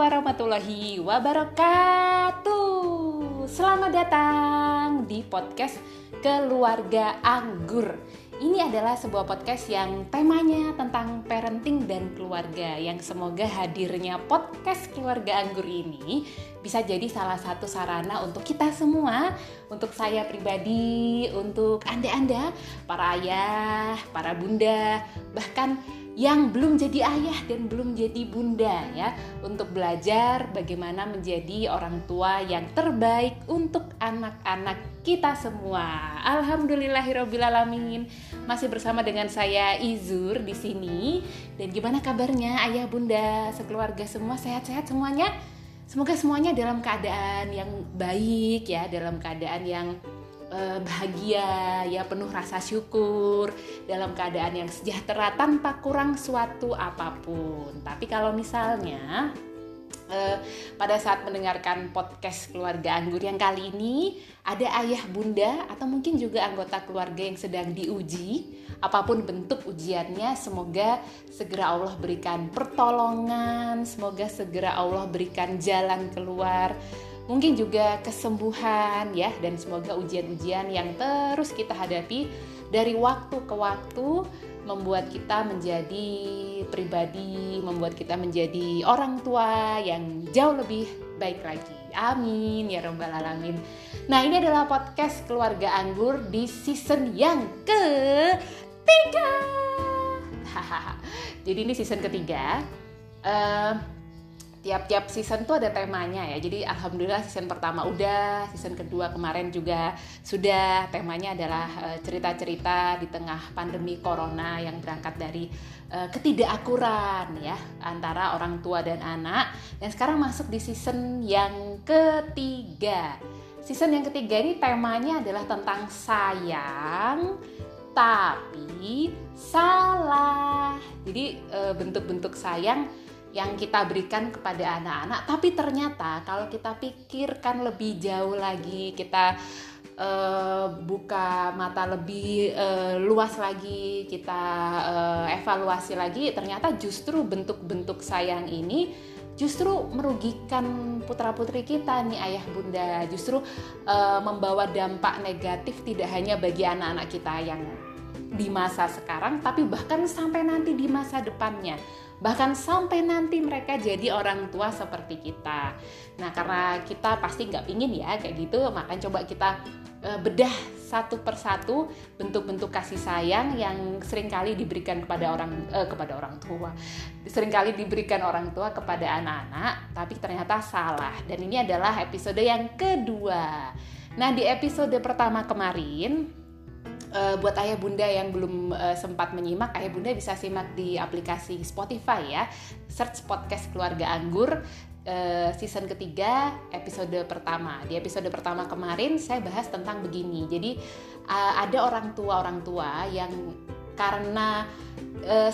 warahmatullahi wabarakatuh. Selamat datang di podcast Keluarga Anggur. Ini adalah sebuah podcast yang temanya tentang parenting dan keluarga yang semoga hadirnya podcast Keluarga Anggur ini bisa jadi salah satu sarana untuk kita semua, untuk saya pribadi, untuk Anda-anda, para ayah, para bunda, bahkan yang belum jadi ayah dan belum jadi bunda ya. Untuk belajar bagaimana menjadi orang tua yang terbaik untuk anak-anak kita semua. Alhamdulillahirobbilalamin masih bersama dengan saya Izur di sini. Dan gimana kabarnya ayah bunda sekeluarga semua? Sehat-sehat semuanya? Semoga semuanya dalam keadaan yang baik ya, dalam keadaan yang Eh, bahagia, ya penuh rasa syukur, dalam keadaan yang sejahtera tanpa kurang suatu apa pun. Tapi kalau misalnya uh, pada saat mendengarkan podcast keluarga anggur yang kali ini ada ayah bunda atau mungkin juga anggota keluarga yang sedang diuji apa pun bentuk ujiannya semoga segera Allah berikan pertolongan semoga segera Allah berikan jalan keluar mungkin juga kesembuhan ya dan semoga ujian-ujian yang terus kita hadapi dari waktu ke waktu membuat kita menjadi pribadi, membuat kita menjadi orang tua yang jauh lebih baik lagi. Amin ya robbal alamin. Nah, ini adalah podcast Keluarga Anggur di season yang ketiga. Jadi ini season ketiga. Uh, tiap-tiap season tuh ada temanya ya. Jadi alhamdulillah season pertama udah, season kedua kemarin juga sudah. Temanya adalah eh, cerita-cerita uh, di tengah pandemi corona yang berangkat dari uh, ketidakakuran ya antara orang tua dan anak. Dan sekarang masuk di season yang ketiga. Season yang ketiga ini temanya adalah tentang sayang tapi salah. Jadi eh, bentuk-bentuk sayang yang kita berikan kepada anak-anak. Tapi ternyata kalau kita pikirkan lebih jauh lagi kita uh, buka mata lebih uh, luas lagi kita uh, evaluasi lagi ternyata justru bentuk-bentuk sayang ini justru merugikan putra putri kita nih ayah bunda. Justru uh, membawa dampak negatif tidak hanya bagi anak-anak kita yang di masa sekarang tapi bahkan sampai nanti di masa depannya bahkan sampai nanti mereka jadi orang tua seperti kita. Nah, karena kita pasti nggak pingin ya kayak gitu, maka coba kita uh, bedah satu persatu bentuk-bentuk kasih sayang yang sering kali diberikan kepada orang uh, kepada orang tua, sering kali diberikan orang tua kepada anak-anak, tapi ternyata salah. Dan ini adalah episode yang kedua. Nah, di episode pertama kemarin uh, buat ayah bunda yang belum uh, sempat menyimak, ayah bunda bisa simak di aplikasi Spotify ya. Search podcast keluarga anggur uh, season ketiga episode pertama. Di episode pertama kemarin saya bahas tentang begini. Jadi ada orang tua orang tua yang karena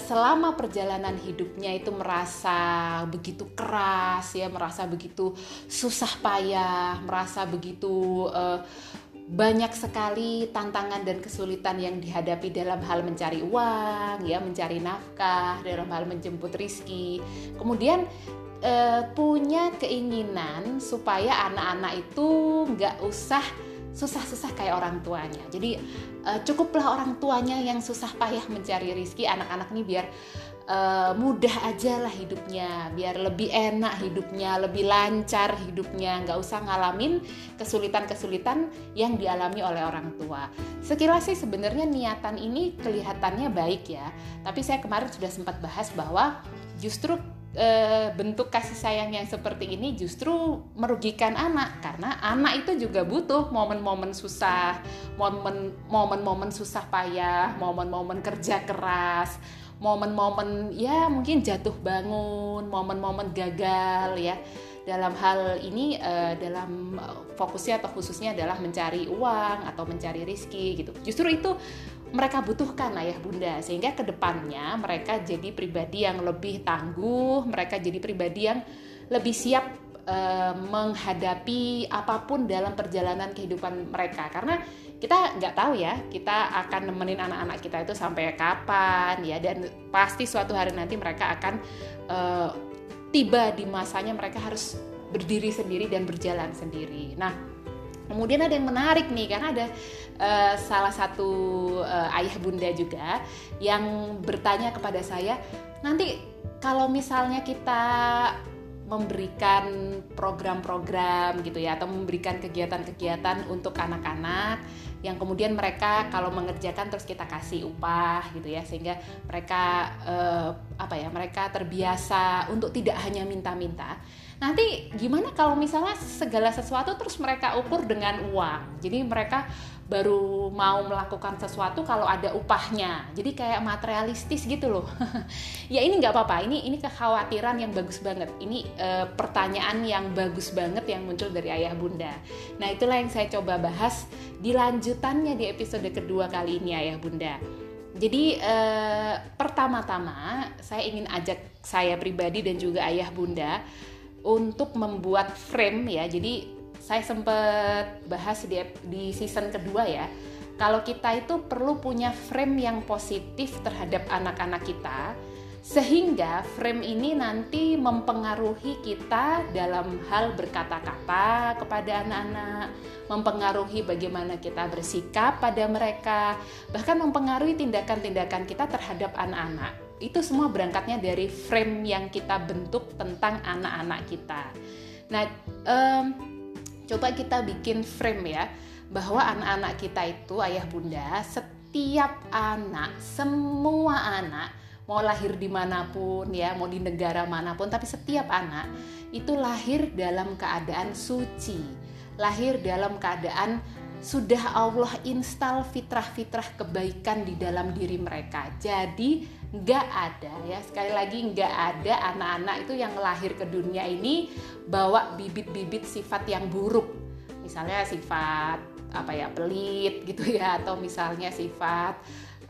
selama perjalanan hidupnya itu merasa begitu keras ya, merasa begitu susah payah, merasa begitu uh, banyak sekali tantangan dan kesulitan yang dihadapi dalam hal mencari uang, ya, mencari nafkah, dalam hal menjemput rizki. Kemudian e, punya keinginan supaya anak-anak itu nggak usah susah-susah kayak orang tuanya. Jadi e, cukuplah orang tuanya yang susah payah mencari rizki, anak-anak ini biar uh, mudah aja lah hidupnya biar lebih enak hidupnya lebih lancar hidupnya. Nggak usah ngalamin kesulitan-kesulitan yang dialami oleh orang tua. Sekilas sih sebenarnya niatan ini kelihatannya baik ya. Tapi saya kemarin sudah sempat bahas bahwa justru e, bentuk kasih sayang yang seperti ini justru merugikan anak. Karena anak itu juga butuh momen-momen susah, momen-momen susah payah, momen-momen kerja keras, momen-momen ya mungkin jatuh bangun, momen-momen gagal ya. Dalam hal ini uh, dalam fokusnya atau khususnya adalah mencari uang atau mencari rizki gitu. Justru itu mereka butuhkan ayah bunda sehingga ke depannya mereka jadi pribadi yang lebih tangguh, mereka jadi pribadi yang lebih siap uh, menghadapi apa pun dalam perjalanan kehidupan mereka karena kita nggak tahu ya kita akan nemenin anak-anak kita itu sampai kapan ya dan pasti suatu hari nanti mereka akan uh, tiba di masanya mereka harus berdiri sendiri dan berjalan sendiri. Nah, kemudian ada yang menarik nih karena ada uh, salah satu uh, ayah bunda juga yang bertanya kepada saya, nanti kalau misalnya kita memberikan program-program gitu ya atau memberikan kegiatan-kegiatan untuk anak-anak yang kemudian mereka kalau mengerjakan terus kita kasih upah gitu ya sehingga mereka eh, apa ya mereka terbiasa untuk tidak hanya minta-minta nanti gimana kalau misalnya segala sesuatu terus mereka ukur dengan uang? Jadi mereka baru mau melakukan sesuatu kalau ada upahnya. Jadi kayak materialistis gitu loh. Ya ini nggak apa-apa. Ini ini kekhawatiran yang bagus banget. Ini e, pertanyaan yang bagus banget yang muncul dari ayah bunda. Nah itulah yang saya coba bahas di lanjutannya di episode kedua kali ini ayah bunda. Jadi e, pertama-tama saya ingin ajak saya pribadi dan juga ayah bunda untuk membuat frame ya jadi saya sempat bahas di, di season kedua ya kalau kita itu perlu punya frame yang positif terhadap anak-anak kita sehingga frame ini nanti mempengaruhi kita dalam hal berkata-kata kepada anak-anak, mempengaruhi bagaimana kita bersikap pada mereka, bahkan mempengaruhi tindakan-tindakan kita terhadap anak-anak. Itu semua berangkatnya dari frame yang kita bentuk tentang anak-anak kita. Nah, um, coba kita bikin frame ya bahwa anak-anak kita itu ayah bunda setiap anak semua anak mau lahir di mana pun ya mau di negara mana pun tapi setiap anak itu lahir dalam keadaan suci lahir dalam keadaan sudah Allah install fitrah-fitrah kebaikan di dalam diri mereka jadi nggak ada ya. Sekali lagi nggak ada anak-anak itu yang lahir ke dunia ini bawa bibit-bibit sifat yang buruk. Misalnya sifat apa ya pelit gitu ya atau misalnya sifat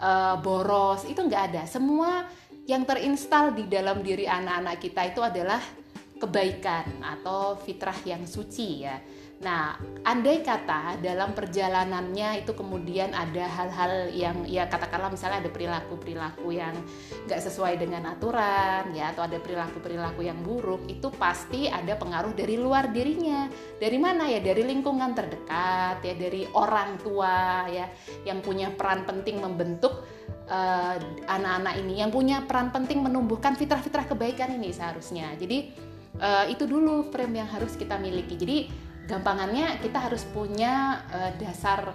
uh, boros. Itu nggak ada. Semua yang terinstal di dalam diri anak-anak kita itu adalah kebaikan atau fitrah yang suci ya Nah, andai kata dalam perjalanannya itu kemudian ada hal-hal yang ya katakanlah misalnya ada perilaku-perilaku yang nggak sesuai dengan aturan ya atau ada perilaku-perilaku yang buruk itu pasti ada pengaruh dari luar dirinya. Dari mana ya? Dari lingkungan terdekat ya, dari orang tua ya yang punya peran penting membentuk eh, anak-anak ini yang punya peran penting menumbuhkan fitrah-fitrah kebaikan ini seharusnya. Jadi uh, itu dulu frame yang harus kita miliki. Jadi gampangannya kita harus punya uh, dasar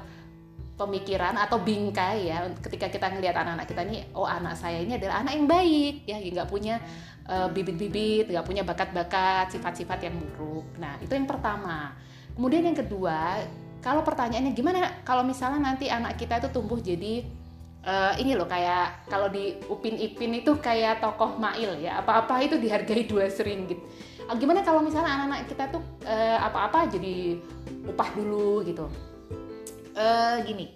pemikiran atau bingkai ya ketika kita ngelihat anak-anak kita ini oh anak saya ini adalah anak yang baik. Ya nggak punya uh, bibit-bibit nggak punya bakat-bakat sifat-sifat yang buruk. Nah itu yang pertama. Kemudian yang kedua kalau pertanyaannya gimana kalau misalnya nanti anak kita itu tumbuh jadi uh, ini loh kayak kalau di Upin Ipin itu kayak tokoh Mail ya apa-apa itu dihargai dua seringgit. Ah, gimana kalau misalnya anak-anak kita tuh uh, apa-apa jadi upah dulu gitu? Uh, gini.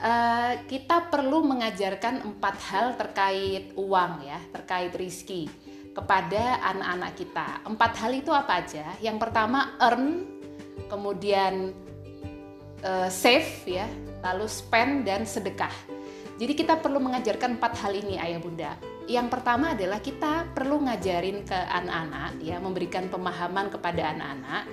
Uh, kita perlu mengajarkan empat hal terkait uang ya terkait rizki kepada anak-anak kita. Empat hal itu apa aja? Yang pertama earn kemudian uh, save ya lalu spend dan sedekah. Jadi kita perlu mengajarkan empat hal ini ayah bunda yang pertama adalah kita perlu ngajarin ke anak-anak ya memberikan pemahaman kepada anak-anak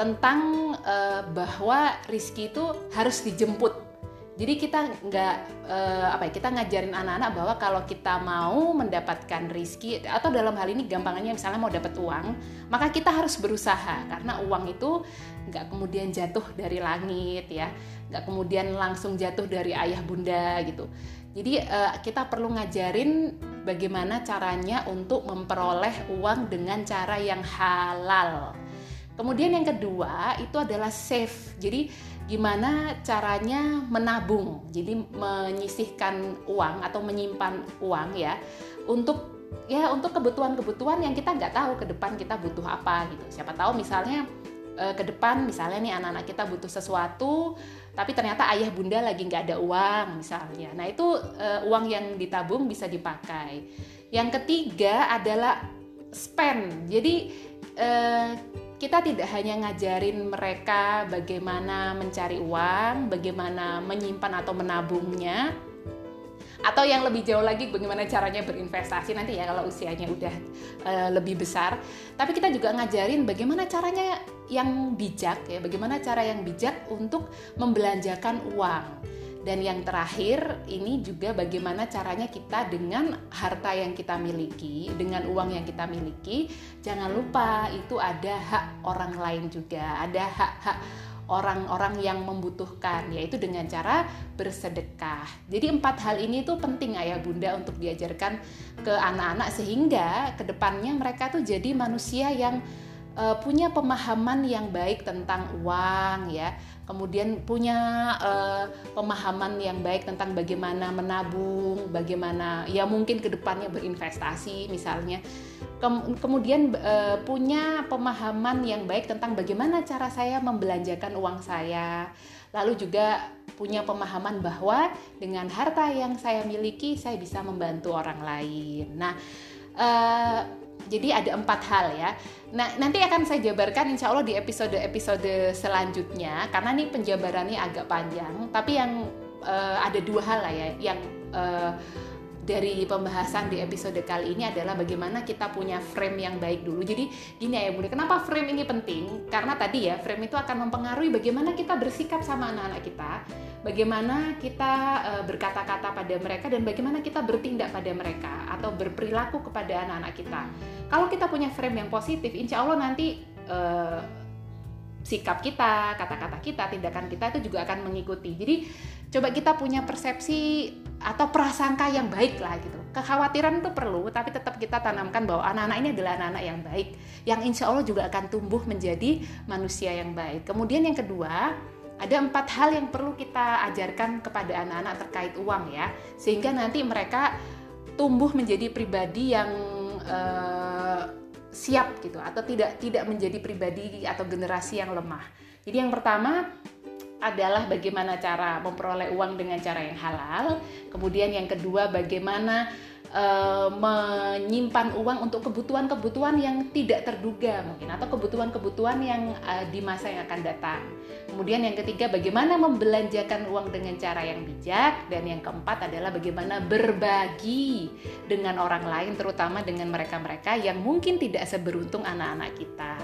tentang uh, bahwa rizki itu harus dijemput. Jadi kita nggak uh, apa ya kita ngajarin anak-anak bahwa kalau kita mau mendapatkan rizki atau dalam hal ini gampangannya misalnya mau dapat uang maka kita harus berusaha. Karena uang itu nggak kemudian jatuh dari langit ya. Nggak kemudian langsung jatuh dari ayah bunda gitu. Jadi uh, kita perlu ngajarin bagaimana caranya untuk memperoleh uang dengan cara yang halal. Kemudian yang kedua itu adalah save. Jadi gimana caranya menabung. Jadi menyisihkan uang atau menyimpan uang ya untuk ya untuk kebutuhan-kebutuhan yang kita nggak tahu ke depan kita butuh apa gitu. Siapa tahu misalnya uh, ke depan misalnya nih anak-anak kita butuh sesuatu tapi ternyata ayah bunda lagi nggak ada uang misalnya. Nah itu uh, uang yang ditabung bisa dipakai. Yang ketiga adalah spend. Jadi uh, kita tidak hanya ngajarin mereka bagaimana mencari uang, bagaimana menyimpan atau menabungnya, atau yang lebih jauh lagi bagaimana caranya berinvestasi nanti ya kalau usianya udah uh, lebih besar. Tapi kita juga ngajarin bagaimana caranya yang bijak ya bagaimana cara yang bijak untuk membelanjakan uang. Dan yang terakhir ini juga bagaimana caranya kita dengan harta yang kita miliki, dengan uang yang kita miliki, jangan lupa itu ada hak orang lain juga, ada hak-hak orang-orang yang membutuhkan yaitu dengan cara bersedekah. Jadi empat hal ini tuh penting ayah bunda untuk diajarkan ke anak-anak sehingga ke depannya mereka tuh jadi manusia yang uh, punya pemahaman yang baik tentang uang ya kemudian punya uh, pemahaman yang baik tentang bagaimana menabung bagaimana ya mungkin ke depannya berinvestasi misalnya kemudian uh, punya pemahaman yang baik tentang bagaimana cara saya membelanjakan uang saya. Lalu juga punya pemahaman bahwa dengan harta yang saya miliki saya bisa membantu orang lain. Nah, uh, jadi ada empat hal ya. Nah nanti akan saya jabarkan insya Allah di episode-episode selanjutnya karena ini penjabarannya agak panjang. Tapi yang uh, ada dua hal lah ya yang uh, dari pembahasan di episode kali ini adalah bagaimana kita punya frame yang baik dulu. Jadi gini ya Bunda, kenapa frame ini penting? Karena tadi ya frame itu akan mempengaruhi bagaimana kita bersikap sama anak-anak kita, bagaimana kita uh, berkata-kata pada mereka dan bagaimana kita bertindak pada mereka atau berperilaku kepada anak-anak kita. Kalau kita punya frame yang positif, insya Allah nanti uh, sikap kita, kata-kata kita, tindakan kita itu juga akan mengikuti. Jadi coba kita punya persepsi atau prasangka yang baik lah gitu. Kekhawatiran itu perlu, tapi tetap kita tanamkan bahwa anak-anak ini adalah anak-anak yang baik, yang insya Allah juga akan tumbuh menjadi manusia yang baik. Kemudian yang kedua, ada empat hal yang perlu kita ajarkan kepada anak-anak terkait uang ya, sehingga nanti mereka tumbuh menjadi pribadi yang uh, siap gitu, atau tidak tidak menjadi pribadi atau generasi yang lemah. Jadi yang pertama adalah bagaimana cara memperoleh uang dengan cara yang halal. Kemudian yang kedua bagaimana uh, menyimpan uang untuk kebutuhan-kebutuhan yang tidak terduga mungkin atau kebutuhan-kebutuhan yang uh, di masa yang akan datang. Kemudian yang ketiga bagaimana membelanjakan uang dengan cara yang bijak dan yang keempat adalah bagaimana berbagi dengan orang lain terutama dengan mereka-mereka yang mungkin tidak seberuntung anak-anak kita.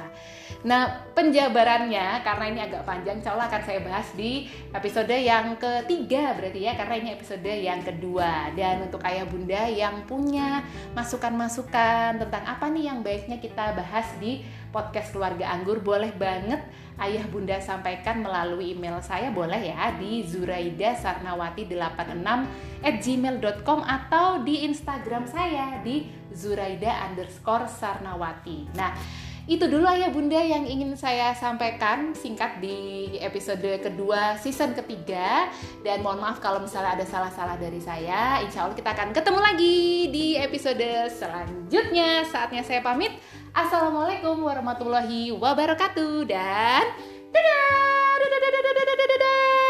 Nah, penjabarannya karena ini agak panjang, insya Allah akan saya bahas di episode yang ketiga berarti ya, karena ini episode yang kedua. Dan untuk ayah bunda yang punya masukan-masukan tentang apa nih yang baiknya kita bahas di podcast keluarga anggur, boleh banget ayah bunda sampaikan melalui email saya boleh ya di zuraida sarnawati 86 at gmail.com atau di Instagram saya di zuraida underscore sarnawati. Nah, itu dulu ayah bunda yang ingin saya sampaikan singkat di episode kedua season ketiga. Dan mohon maaf kalau misalnya ada salah-salah dari saya. Insya Allah kita akan ketemu lagi di episode selanjutnya. Saatnya saya pamit. Assalamualaikum warahmatullahi wabarakatuh. Dan dadah! Dadah dadah dadah dadah dadah